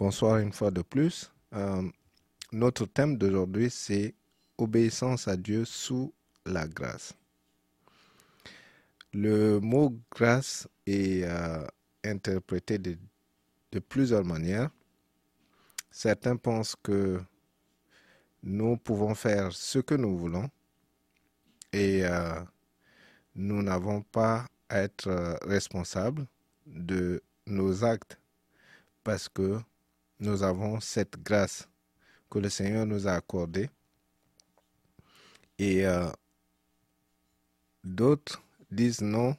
Bonsoir une fois de plus. Euh, notre thème d'aujourd'hui, c'est obéissance à Dieu sous la grâce. Le mot grâce est euh, interprété de, plusieurs manières. Certains pensent que nous pouvons faire ce que nous voulons et euh, nous n'avons pas à être responsables de nos actes parce que nous avons cette grâce que le Seigneur nous a accordée. Et euh, d'autres disent non,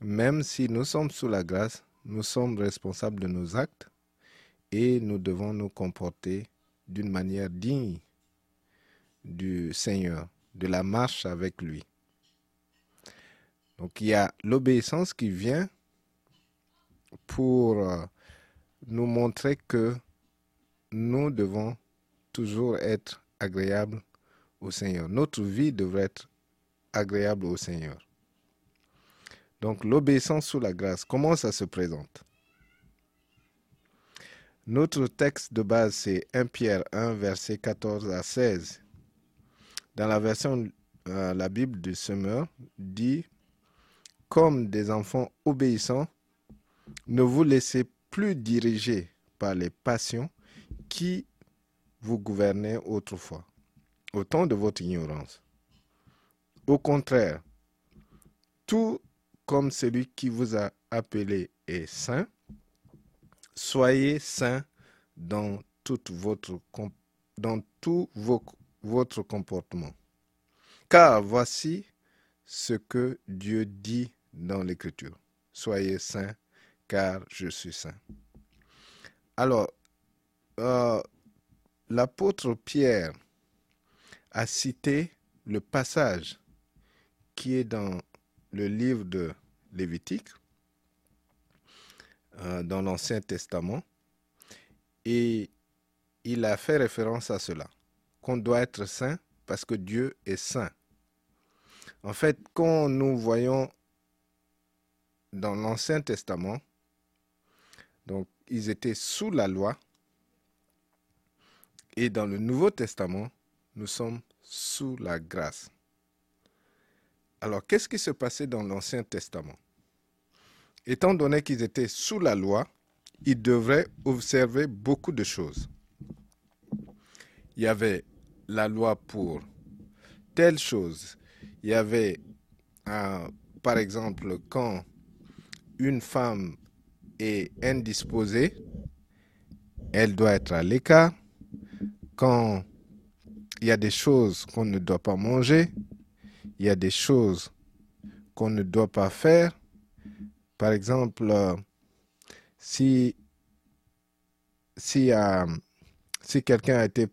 même si nous sommes sous la grâce, nous sommes responsables de nos actes et nous devons nous comporter d'une manière digne du Seigneur, de la marche avec lui. Donc il y a l'obéissance qui vient pour euh, nous montrer que nous devons toujours être agréables au Seigneur. Notre vie devrait être agréable au Seigneur. Donc l'obéissance sous la grâce, comment ça se présente? Notre texte de base, c'est 1 Pierre 1, verset 14 à 16. Dans la version, euh, la Bible du Semeur dit, comme des enfants obéissants, ne vous laissez plus diriger par les passions qui vous gouvernaient autrefois, au temps de votre ignorance. Au contraire, tout comme celui qui vous a appelé est saint, soyez saint dans, votre, dans tout votre comportement. Car voici ce que Dieu dit dans l'Écriture. Soyez saints car je suis saint. Alors, euh, l'apôtre Pierre a cité le passage qui est dans le livre de Lévitique, euh, dans l'Ancien Testament, et il a fait référence à cela, qu'on doit être saint parce que Dieu est saint. En fait, quand nous voyons dans l'Ancien Testament, donc, ils étaient sous la loi. Et dans le Nouveau Testament, nous sommes sous la grâce. Alors, qu'est-ce qui se passait dans l'Ancien Testament? Étant donné qu'ils étaient sous la loi, ils devraient observer beaucoup de choses. Il y avait la loi pour telle chose. Il y avait, euh, par exemple, quand une femme est indisposée, elle doit être à l'écart. Quand il y a des choses qu'on ne doit pas manger, il y a des choses qu'on ne doit pas faire. Par exemple, euh, si, si, euh, si quelqu'un a été,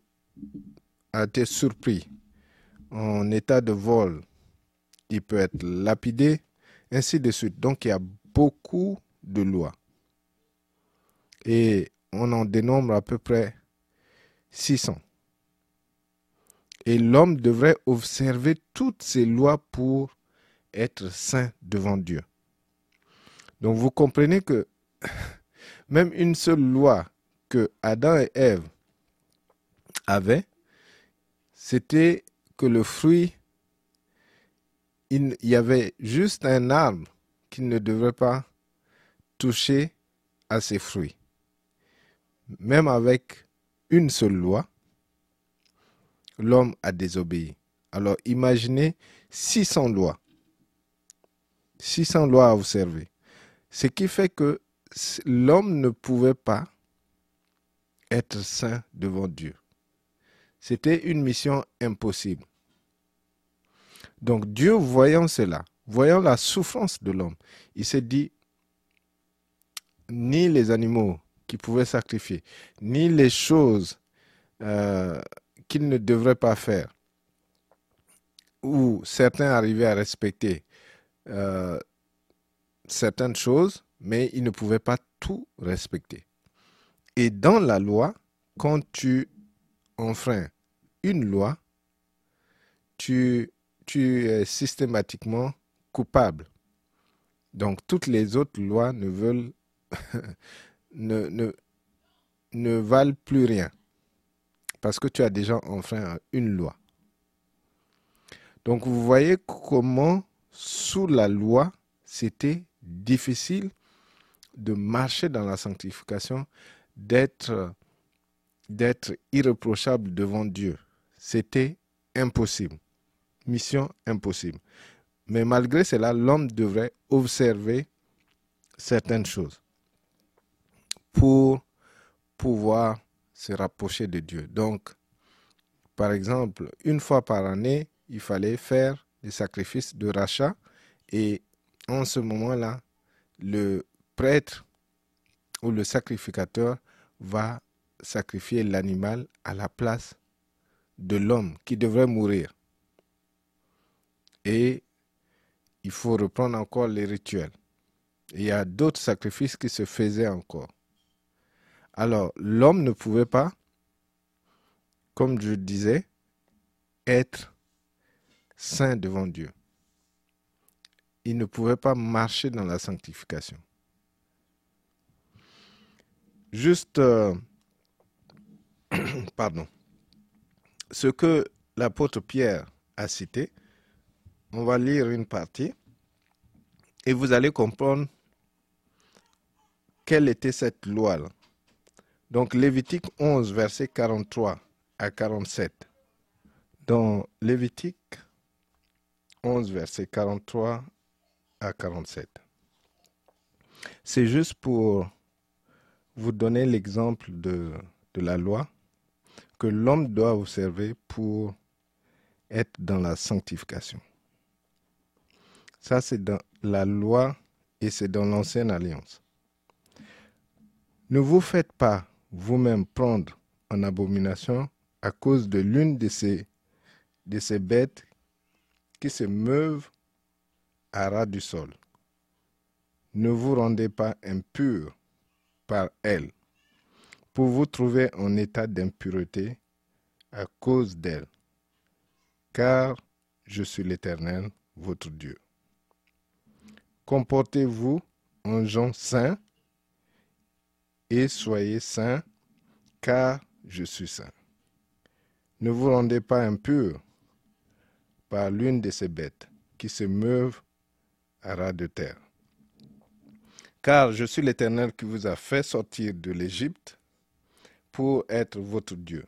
a été surpris en état de vol, il peut être lapidé, ainsi de suite. Donc il y a beaucoup de lois et on en dénombre à peu près 600. Et l'homme devrait observer toutes ces lois pour être saint devant Dieu. Donc vous comprenez que même une seule loi que Adam et Ève avaient, c'était que le fruit, il y avait juste un arbre qui ne devrait pas toucher à ses fruits même avec une seule loi, l'homme a désobéi. Alors imaginez 600 lois. 600 lois à observer. Ce qui fait que l'homme ne pouvait pas être saint devant Dieu. C'était une mission impossible. Donc Dieu, voyant cela, voyant la souffrance de l'homme, il s'est dit, ni les animaux qu'il pouvait sacrifier, ni les choses euh, qu'il ne devrait pas faire, où certains arrivaient à respecter euh, certaines choses, mais ils ne pouvaient pas tout respecter. Et dans la loi, quand tu enfreins une loi, tu, tu es systématiquement coupable. Donc toutes les autres lois ne veulent ne, valent plus rien parce que tu as déjà enfreint une loi. Donc vous voyez comment sous la loi, c'était difficile de marcher dans la sanctification, d'être d'être irréprochable devant Dieu. C'était impossible. Mission impossible. Mais malgré cela, l'homme devrait observer certaines choses pour pouvoir se rapprocher de Dieu. Donc, par exemple, une fois par année, il fallait faire des sacrifices de rachat et en ce moment-là, le prêtre ou le sacrificateur va sacrifier l'animal à la place de l'homme qui devrait mourir. Et il faut reprendre encore les rituels. Il y a d'autres sacrifices qui se faisaient encore. Alors, l'homme ne pouvait pas, comme je disais, être saint devant Dieu. Il ne pouvait pas marcher dans la sanctification. Juste, euh, pardon, ce que l'apôtre Pierre a cité, on va lire une partie et vous allez comprendre quelle était cette loi-là. Donc Lévitique 11, verset 43 à 47. Dans Lévitique 11, verset 43 à 47. C'est juste pour vous donner l'exemple de, de la loi que l'homme doit observer pour être dans la sanctification. Ça, c'est dans la loi et c'est dans l'ancienne alliance. Ne vous faites pas vous-même prendre en abomination à cause de l'une de ces, bêtes qui se meuvent à ras du sol. Ne vous rendez pas impur par elles pour vous trouver en état d'impureté à cause d'elles, car je suis l'Éternel, votre Dieu. Comportez-vous en gens saints et soyez saints, car je suis saint. Ne vous rendez pas impurs par l'une de ces bêtes qui se meuvent à ras de terre. Car je suis l'Éternel qui vous a fait sortir de l'Égypte pour être votre Dieu.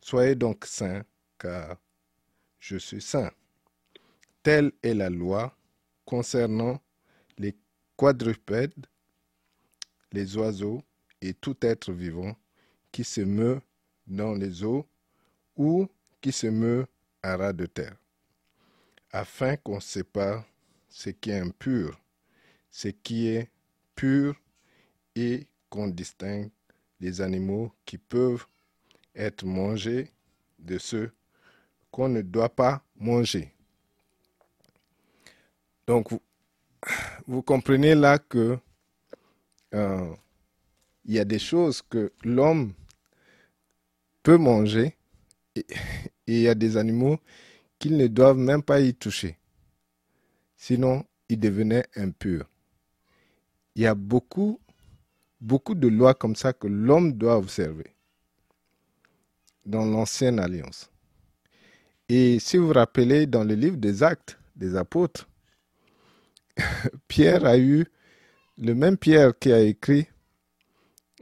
Soyez donc saints, car je suis saint. Telle est la loi concernant les quadrupèdes, les oiseaux et tout être vivant qui se meut dans les eaux ou qui se meut à ras de terre, afin qu'on sépare ce qui est impur, ce qui est pur et qu'on distingue les animaux qui peuvent être mangés de ceux qu'on ne doit pas manger. Donc, vous, comprenez là que euh, il y a des choses que l'homme peut manger et, il y a des animaux qu'ils ne doivent même pas y toucher. Sinon, ils devenaient impurs. Il y a beaucoup, beaucoup de lois comme ça que l'homme doit observer dans l'ancienne alliance. Et si vous vous rappelez, dans le livre des actes des apôtres, Pierre a eu, le même Pierre qui a écrit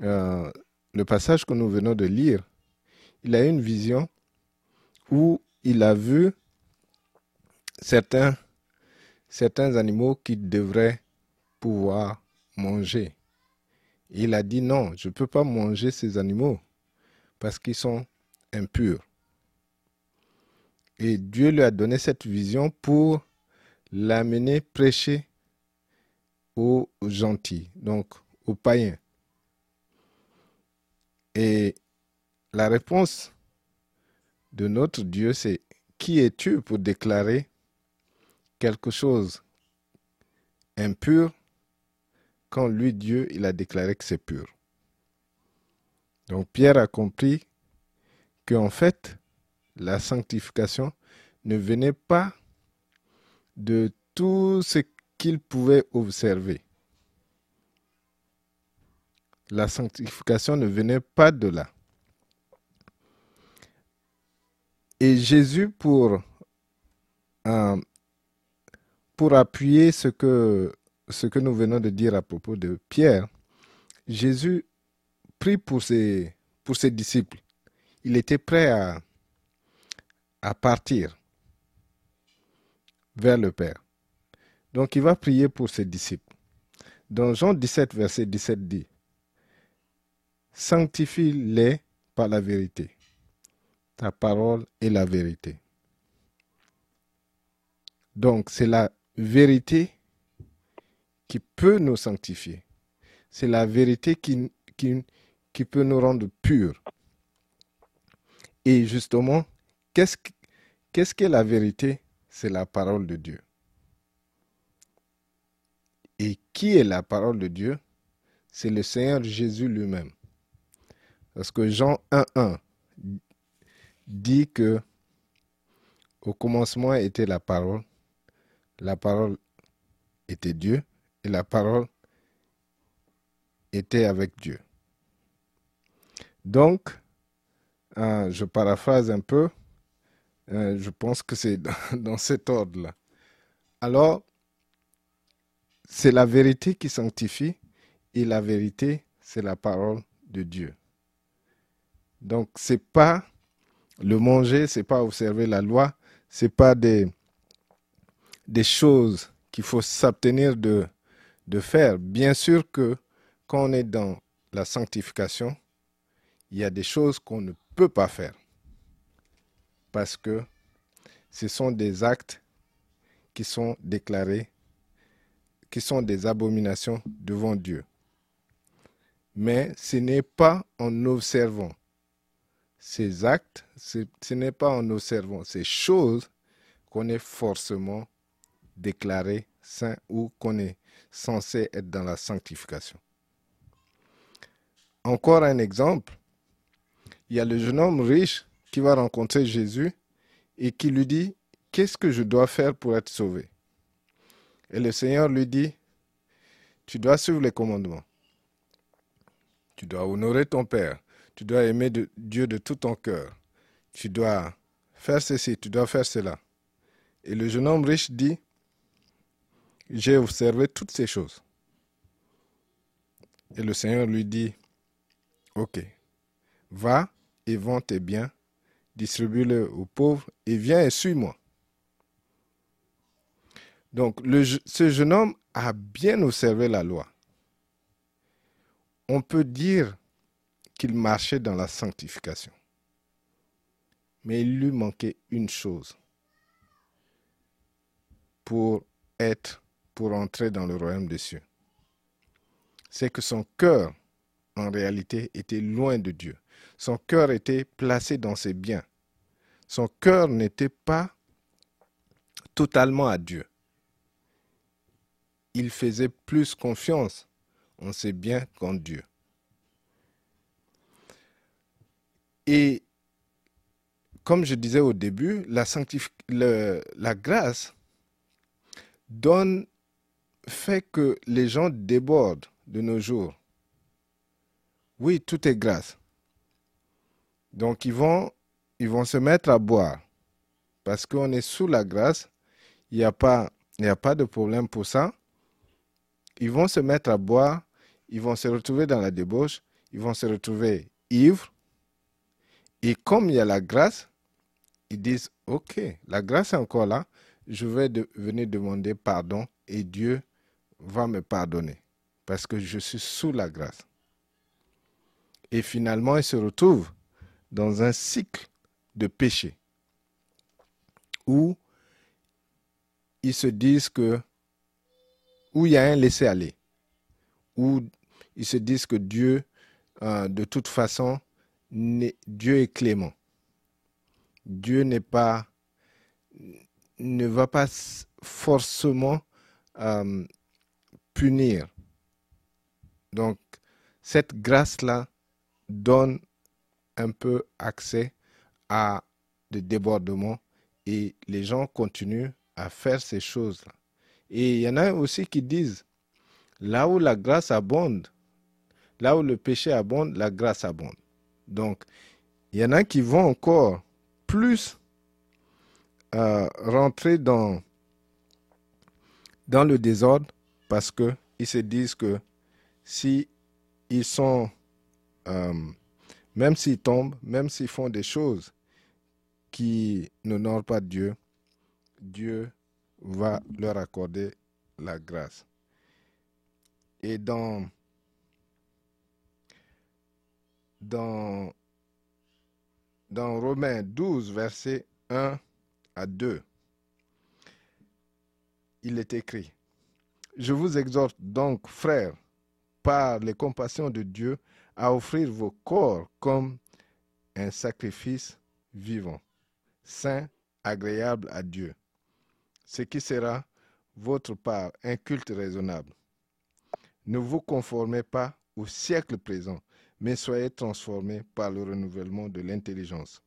euh, le passage que nous venons de lire, il a eu une vision où il a vu certains, certains animaux qui devraient pouvoir manger. Il a dit non, je ne peux pas manger ces animaux parce qu'ils sont impurs. Et Dieu lui a donné cette vision pour l'amener prêcher aux gentils, donc aux païens. Et la réponse de notre Dieu, c'est qui es-tu pour déclarer quelque chose impur quand lui, Dieu, il a déclaré que c'est pur? Donc Pierre a compris qu'en fait, la sanctification ne venait pas de tout ce pouvait observer. La sanctification ne venait pas de là. Et Jésus, pour, euh, pour appuyer ce que, ce que nous venons de dire à propos de Pierre, Jésus prie pour ses, pour ses disciples. Il était prêt à partir vers le Père. Donc il va prier pour ses disciples. Dans Jean 17, verset 17 dit, Sanctifie-les par la vérité. Ta parole est la vérité. Donc c'est la vérité qui peut nous sanctifier. C'est la vérité qui, peut nous rendre purs. Et justement, qu'est-ce qu'est la vérité? C'est la parole de Dieu. Et qui est la parole de Dieu? C'est le Seigneur Jésus lui-même. Parce que Jean 1.1 dit que au commencement était la parole, la parole était Dieu et la parole était avec Dieu. Donc, euh, je paraphrase un peu, euh, je pense que c'est dans cet ordre-là. Alors, c'est la vérité qui sanctifie et la vérité, c'est la parole de Dieu. Donc, c'est pas le manger, c'est pas observer la loi, c'est pas des, choses qu'il faut s'abstenir de, de faire. Bien sûr que quand on est dans la sanctification, il y a des choses qu'on ne peut pas faire. Parce que ce sont des actes qui sont déclarés, qui sont des abominations devant Dieu. Mais ce n'est pas en observant ces actes, ce n'est pas en observant ces choses qu'on est forcément déclaré saint ou qu'on est censé être dans la sanctification. Encore un exemple, il y a le jeune homme riche qui va rencontrer Jésus et qui lui dit, qu'est-ce que je dois faire pour être sauvé? Et le Seigneur lui dit, tu dois suivre les commandements. Tu dois honorer ton Père. Tu dois aimer Dieu de tout ton cœur. Tu dois faire ceci, tu dois faire cela. Et le jeune homme riche dit, j'ai observé toutes ces choses. Et le Seigneur lui dit, ok, va et vends tes biens, distribue-le aux pauvres et viens et suis-moi. Donc ce jeune homme a bien observé la loi. On peut dire qu'il marchait dans la sanctification. Mais il lui manquait une chose pour être, pour entrer dans le royaume des cieux. C'est que son cœur, en réalité, était loin de Dieu. Son cœur était placé dans ses biens. Son cœur n'était pas totalement à Dieu. Il faisait plus confiance en ses biens qu'en Dieu. Et comme je disais au début, la, grâce donne, fait que les gens débordent de nos jours. Oui, tout est grâce. Donc ils vont, ils vont se mettre à boire parce qu'on est sous la grâce. Il n'y a pas de problème pour ça. Ils vont se mettre à boire, ils vont se retrouver dans la débauche, ils vont se retrouver ivres, et comme il y a la grâce, ils disent, OK, la grâce est encore là, je vais venir demander pardon et Dieu va me pardonner parce que je suis sous la grâce. Et finalement, ils se retrouvent dans un cycle de péché où ils se disent que, où il y a un laisser-aller, où ils se disent que Dieu, euh, de toute façon, Dieu est clément. Dieu n'est pas, ne va pas forcément euh, punir. Donc, cette grâce-là donne un peu accès à des débordements et les gens continuent à faire ces choses-là. Et il y en a aussi qui disent, là où la grâce abonde, Là où le péché abonde, la grâce abonde. Donc, il y en a qui vont encore plus euh, rentrer dans, le désordre parce qu'ils se disent que si ils sont, euh, même s'ils tombent, même s'ils font des choses qui n'honorent pas Dieu, Dieu va leur accorder la grâce. Et dans, dans, dans Romains 12, verset 1 à 2, il est écrit, Je vous exhorte donc, frères, par les compassions de Dieu, à offrir vos corps comme un sacrifice vivant, saint, agréable à Dieu, ce qui sera votre part un culte raisonnable. Ne vous conformez pas au siècle présent, mais soyez transformés par le renouvellement de l'intelligence,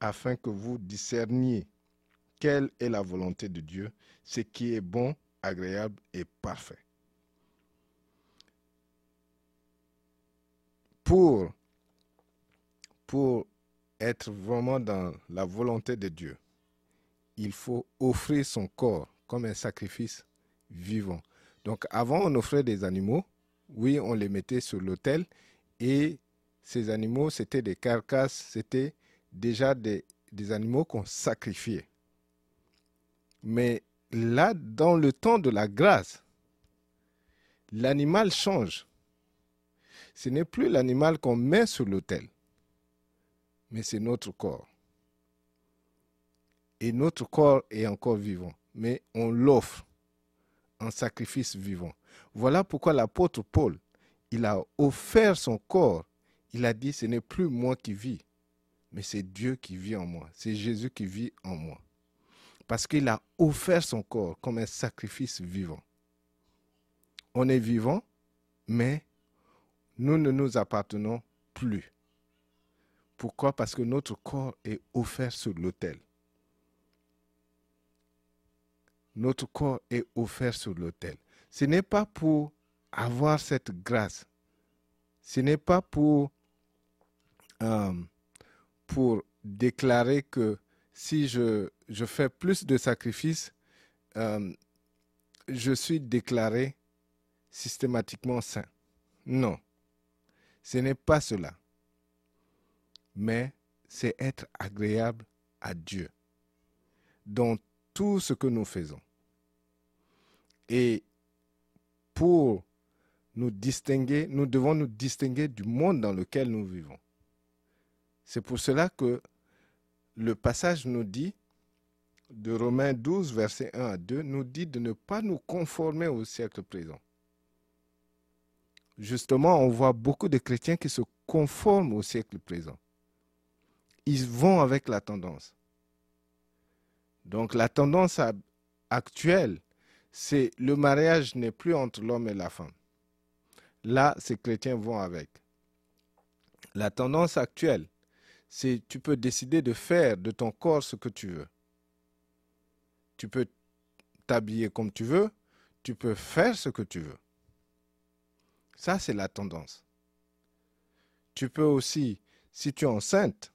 afin que vous discerniez quelle est la volonté de Dieu, ce qui est bon, agréable et parfait. Pour, pour être vraiment dans la volonté de Dieu, il faut offrir son corps comme un sacrifice vivant. Donc avant, on offrait des animaux. Oui, on les mettait sur l'autel. Et ces animaux, c'était des carcasses, c'était déjà des, animaux qu'on sacrifiait. Mais là, dans le temps de la grâce, l'animal change. Ce n'est plus l'animal qu'on met sur l'autel, mais c'est notre corps. Et notre corps est encore vivant, mais on l'offre en sacrifice vivant. Voilà pourquoi l'apôtre Paul, il a offert son corps. Il a dit, ce n'est plus moi qui vis, mais c'est Dieu qui vit en moi. C'est Jésus qui vit en moi. Parce qu'il a offert son corps comme un sacrifice vivant. On est vivant, mais nous ne nous appartenons plus. Pourquoi? Parce que notre corps est offert sur l'autel. Notre corps est offert sur l'autel. Ce n'est pas pour avoir cette grâce. Ce n'est pas pour, euh, déclarer que si je, je, fais plus de sacrifices, euh, je suis déclaré systématiquement saint. Non, ce n'est pas cela. Mais c'est être agréable à Dieu dans tout ce que nous faisons. Et pour nous distinguer, nous devons nous distinguer du monde dans lequel nous vivons. C'est pour cela que le passage nous dit, de Romains 12, verset 1 à 2, nous dit de ne pas nous conformer au siècle présent. Justement, on voit beaucoup de chrétiens qui se conforment au siècle présent. Ils vont avec la tendance. Donc la tendance actuelle, c'est le mariage n'est plus entre l'homme et la femme. Là, ces chrétiens vont avec. La tendance actuelle, c'est tu peux décider de faire de ton corps ce que tu veux. Tu peux t'habiller comme tu veux, tu peux faire ce que tu veux. Ça, c'est la tendance. Tu peux aussi, si tu es enceinte,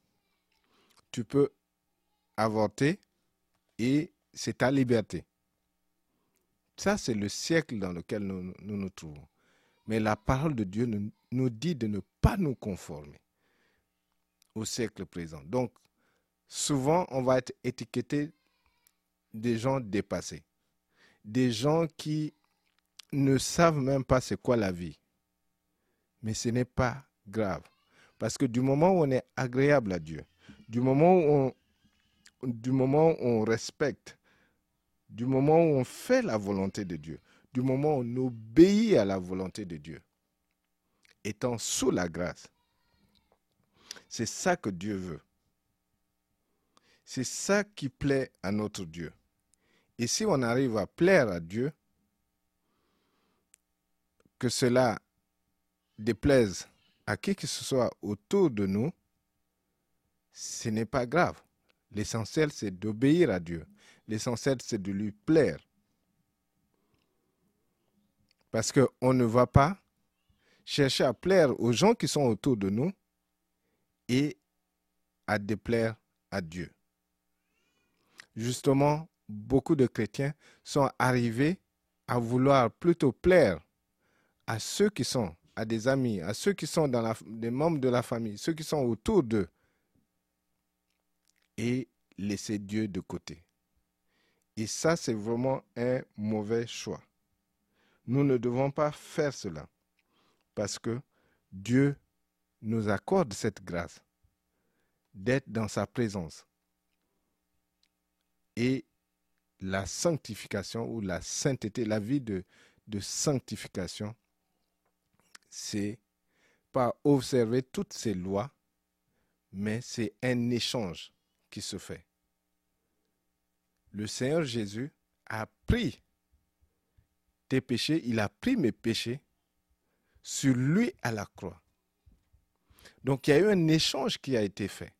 tu peux avorter et c'est ta liberté. Ça, c'est le siècle dans lequel nous, nous, trouvons. Mais la parole de Dieu nous, dit de ne pas nous conformer au siècle présent. Donc, souvent, on va être étiqueté des gens dépassés, des gens qui ne savent même pas c'est quoi la vie. Mais ce n'est pas grave. Parce que du moment où on est agréable à Dieu, du moment du moment où on respecte du moment où on fait la volonté de Dieu, du moment où on obéit à la volonté de Dieu, étant sous la grâce. C'est ça que Dieu veut. C'est ça qui plaît à notre Dieu. Et si on arrive à plaire à Dieu, que cela déplaise à qui que ce soit autour de nous, ce n'est pas grave. L'essentiel, c'est d'obéir à Dieu. L'essentiel, c'est de lui plaire. Parce qu'on ne va pas chercher à plaire aux gens qui sont autour de nous et à déplaire à Dieu. Justement, beaucoup de chrétiens sont arrivés à vouloir plutôt plaire à ceux qui sont, à des amis, à ceux qui sont dans la, des membres de la famille, ceux qui sont autour d'eux, et laisser Dieu de côté. Et ça, c'est vraiment un mauvais choix. Nous ne devons pas faire cela parce que Dieu nous accorde cette grâce d'être dans sa présence. Et la sanctification ou la sainteté, la vie de, sanctification, c'est pas observer toutes ces lois, mais c'est un échange qui se fait. Le Seigneur Jésus a pris tes péchés, il a pris mes péchés sur lui à la croix. Donc il y a eu un échange qui a été fait.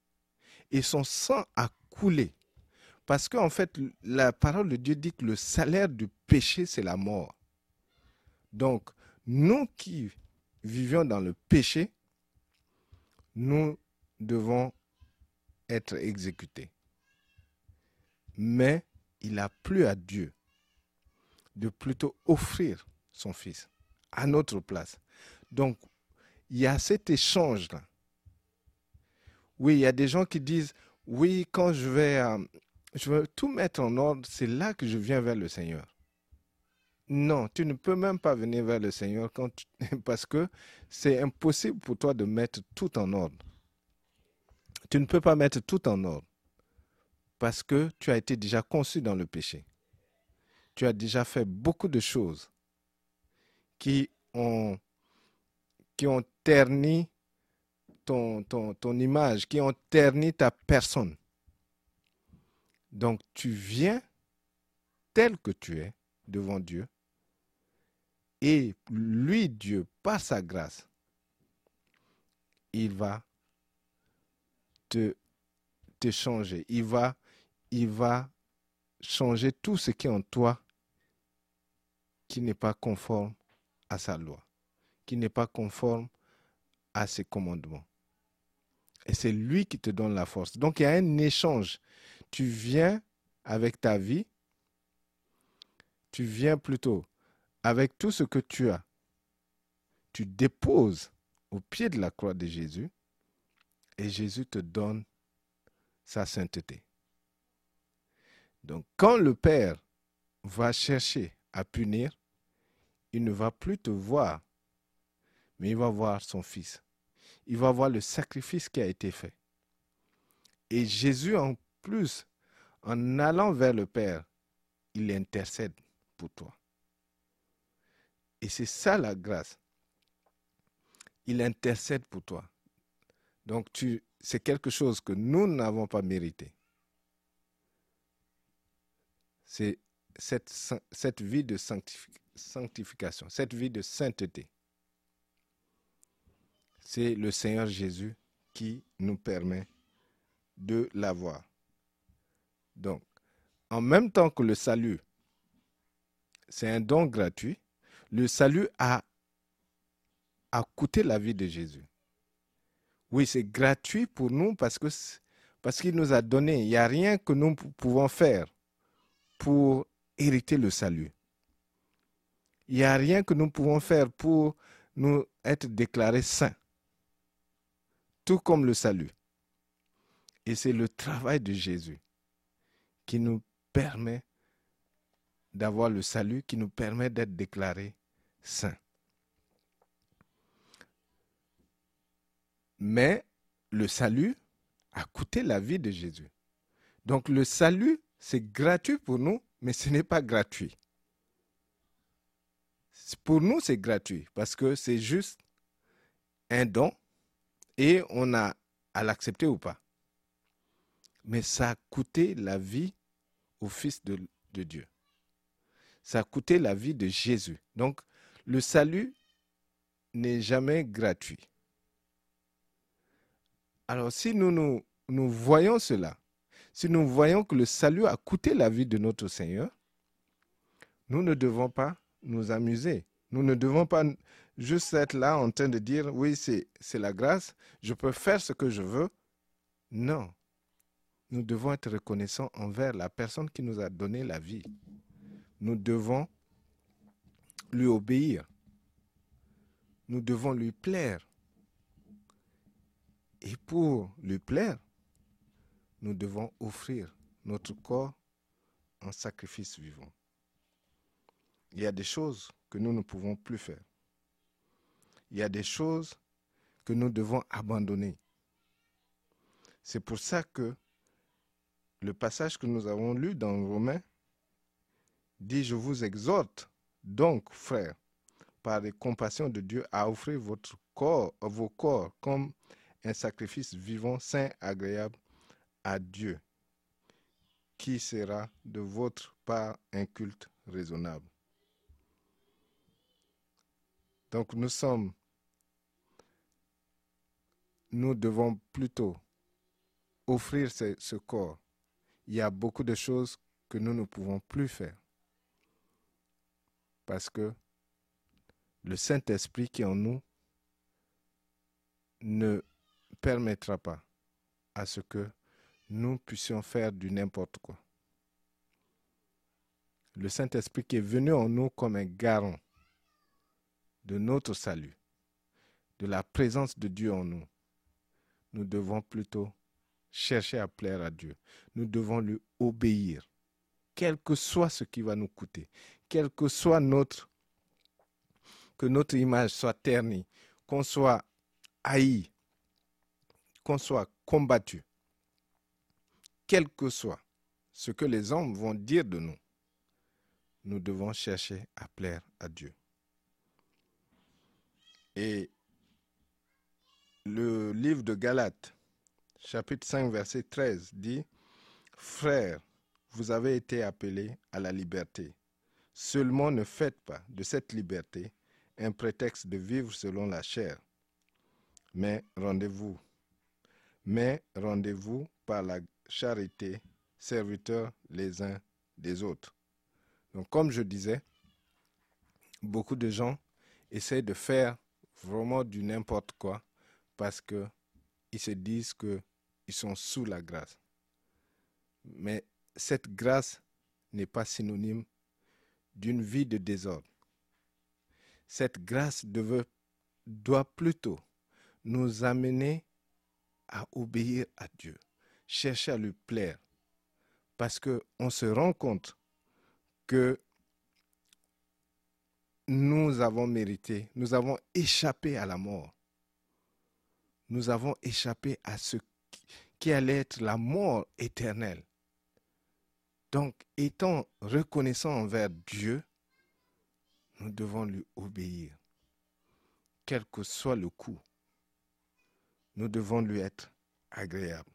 Et son sang a coulé. Parce qu'en fait, la parole de Dieu dit que le salaire du péché, c'est la mort. Donc, nous qui vivions dans le péché, nous devons être exécutés. Mais il a plu à Dieu de plutôt offrir son Fils à notre place. Donc, il y a cet échange-là. Oui, il y a des gens qui disent, oui, quand je vais, euh, je veux tout mettre en ordre, c'est là que je viens vers le Seigneur. Non, tu ne peux même pas venir vers le Seigneur parce que c'est impossible pour toi de mettre tout en ordre. Tu ne peux pas mettre tout en ordre parce que tu as été déjà conçu dans le péché. Tu as déjà fait beaucoup de choses qui ont, qui ont terni ton, ton, ton image, qui ont terni ta personne. Donc tu viens tel que tu es devant Dieu et lui, Dieu, par sa grâce, il va te, te changer. Il va, il va changer tout ce qui est en toi qui n'est pas conforme à sa loi, qui n'est pas conforme à ses commandements. Et c'est lui qui te donne la force. Donc il y a un échange. Tu viens avec ta vie, tu viens plutôt avec tout ce que tu as. Tu déposes au pied de la croix de Jésus et Jésus te donne sa sainteté. Donc quand le Père va chercher à punir, il ne va plus te voir, mais il va voir son Fils. Il va voir le sacrifice qui a été fait. Et Jésus, en plus, en allant vers le Père, il intercède pour toi. Et c'est ça la grâce. Il intercède pour toi. Donc c'est quelque chose que nous n'avons pas mérité. C'est cette, vie de sanctification, cette vie de sainteté. C'est le Seigneur Jésus qui nous permet de l'avoir. Donc, en même temps que le salut, c'est un don gratuit, le salut a, a coûté la vie de Jésus. Oui, c'est gratuit pour nous parce parce qu'il nous a donné. Il n'y a rien que nous pouvons faire pour hériter le salut. Il n'y a rien que nous pouvons faire pour nous être déclarés saints. Tout comme le salut. Et c'est le travail de Jésus qui nous permet d'avoir le salut, qui nous permet d'être déclarés saints. Mais le salut a coûté la vie de Jésus. Donc le salut, c'est gratuit pour nous, mais ce n'est pas gratuit. Pour nous, c'est gratuit parce que c'est juste un don et on a à l'accepter ou pas. Mais ça a coûté la vie au Fils de, Dieu. Ça a coûté la vie de Jésus. Donc, le salut n'est jamais gratuit. Alors si nous, voyons cela, si nous voyons que le salut a coûté la vie de notre Seigneur, nous ne devons pas nous amuser. Nous ne devons pas juste être là en train de dire oui, c'est la grâce, je peux faire ce que je veux. Non. Nous devons être reconnaissants envers la personne qui nous a donné la vie. Nous devons lui obéir. Nous devons lui plaire. Et pour lui plaire, nous devons offrir notre corps en sacrifice vivant. Il y a des choses que nous ne pouvons plus faire. Il y a des choses que nous devons abandonner. C'est pour ça que le passage que nous avons lu dans Romains dit, je vous exhorte donc, frères, par les compassions de Dieu, à offrir votre vos corps comme un sacrifice vivant, saint, agréable à Dieu, qui sera de votre part un culte raisonnable. Donc nous sommes, nous devons plutôt offrir ce, ce corps. Il y a beaucoup de choses que nous ne pouvons plus faire. Parce que le Saint-Esprit qui est en nous ne permettra pas à ce que nous puissions faire du n'importe quoi. Le Saint-Esprit qui est venu en nous comme un garant de notre salut, de la présence de Dieu en nous, nous devons plutôt chercher à plaire à Dieu. Nous devons lui obéir, quel que soit ce qui va nous coûter, quel que soit notre, que notre image soit ternie, qu'on soit haï, qu'on soit combattu, quel que soit ce que les hommes vont dire de nous, nous devons chercher à plaire à Dieu. Et le livre de Galates, chapitre 5, verset 13, dit, Frères, vous avez été appelés à la liberté. Seulement ne faites pas de cette liberté un prétexte de vivre selon la chair. Mais rendez-vous. Mais rendez-vous par la charité, serviteurs les uns des autres. Donc comme je disais, beaucoup de gens essaient de faire vraiment du n'importe quoi parce qu'ils se disent qu'ils sont sous la grâce. Mais cette grâce n'est pas synonyme d'une vie de désordre. Cette grâce doit plutôt nous amener à obéir à Dieu, chercher à lui plaire, parce qu'on se rend compte que nous avons mérité, nous avons échappé à la mort. Nous avons échappé à ce qui allait être la mort éternelle. Donc, étant reconnaissant envers Dieu, nous devons lui obéir, quel que soit le coût. Nous devons lui être agréables.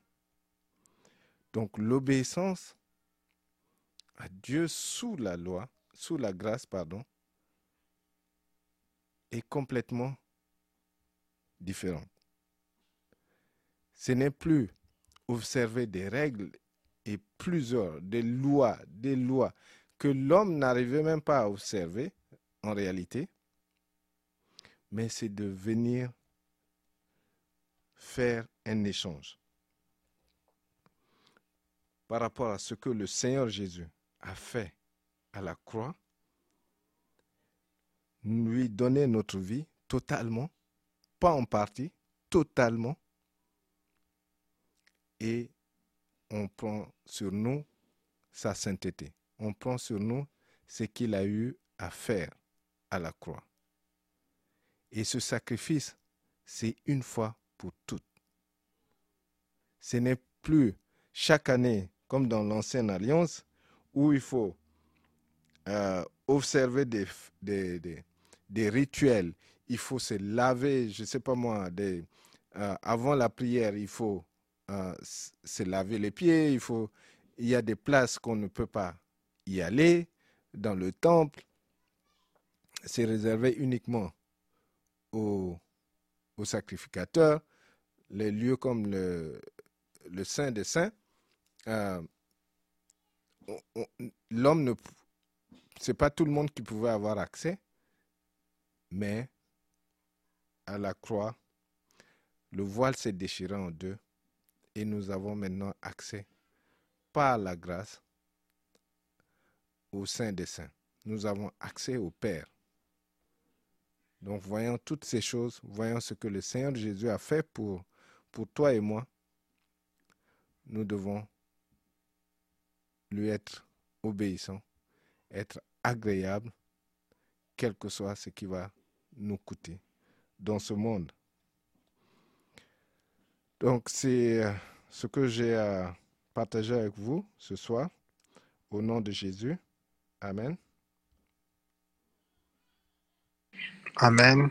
Donc, l'obéissance à Dieu sous la loi, sous la grâce, pardon, est complètement différente. Ce n'est plus observer des règles et plusieurs, des lois, des lois que l'homme n'arrivait même pas à observer en réalité, mais c'est de venir faire un échange par rapport à ce que le Seigneur Jésus a fait à la croix, lui donner notre vie totalement, pas en partie, totalement, et on prend sur nous sa sainteté. On prend sur nous ce qu'il a eu à faire à la croix. Et ce sacrifice, c'est une fois pour toutes. Ce n'est plus chaque année, comme dans l'ancienne alliance, où il faut euh, observer des, rituels. Il faut se laver, je ne sais pas moi, euh, avant la prière, il faut euh, se laver les pieds, il, faut, il y a des places qu'on ne peut pas y aller, dans le temple. C'est réservé uniquement aux, sacrificateurs. Les lieux comme le Saint des Saints, euh, l'homme ne. C'est pas tout le monde qui pouvait avoir accès, mais à la croix, le voile s'est déchiré en deux et nous avons maintenant accès par la grâce au Saint des Saints. Nous avons accès au Père. Donc voyons toutes ces choses, voyons ce que le Seigneur Jésus a fait pour, pour toi et moi. Nous devons lui être obéissant, être agréable, quel que soit ce qui va nous coûter dans ce monde. Donc c'est euh, ce que j'ai à partager avec vous ce soir. Au nom de Jésus. Amen. Amen.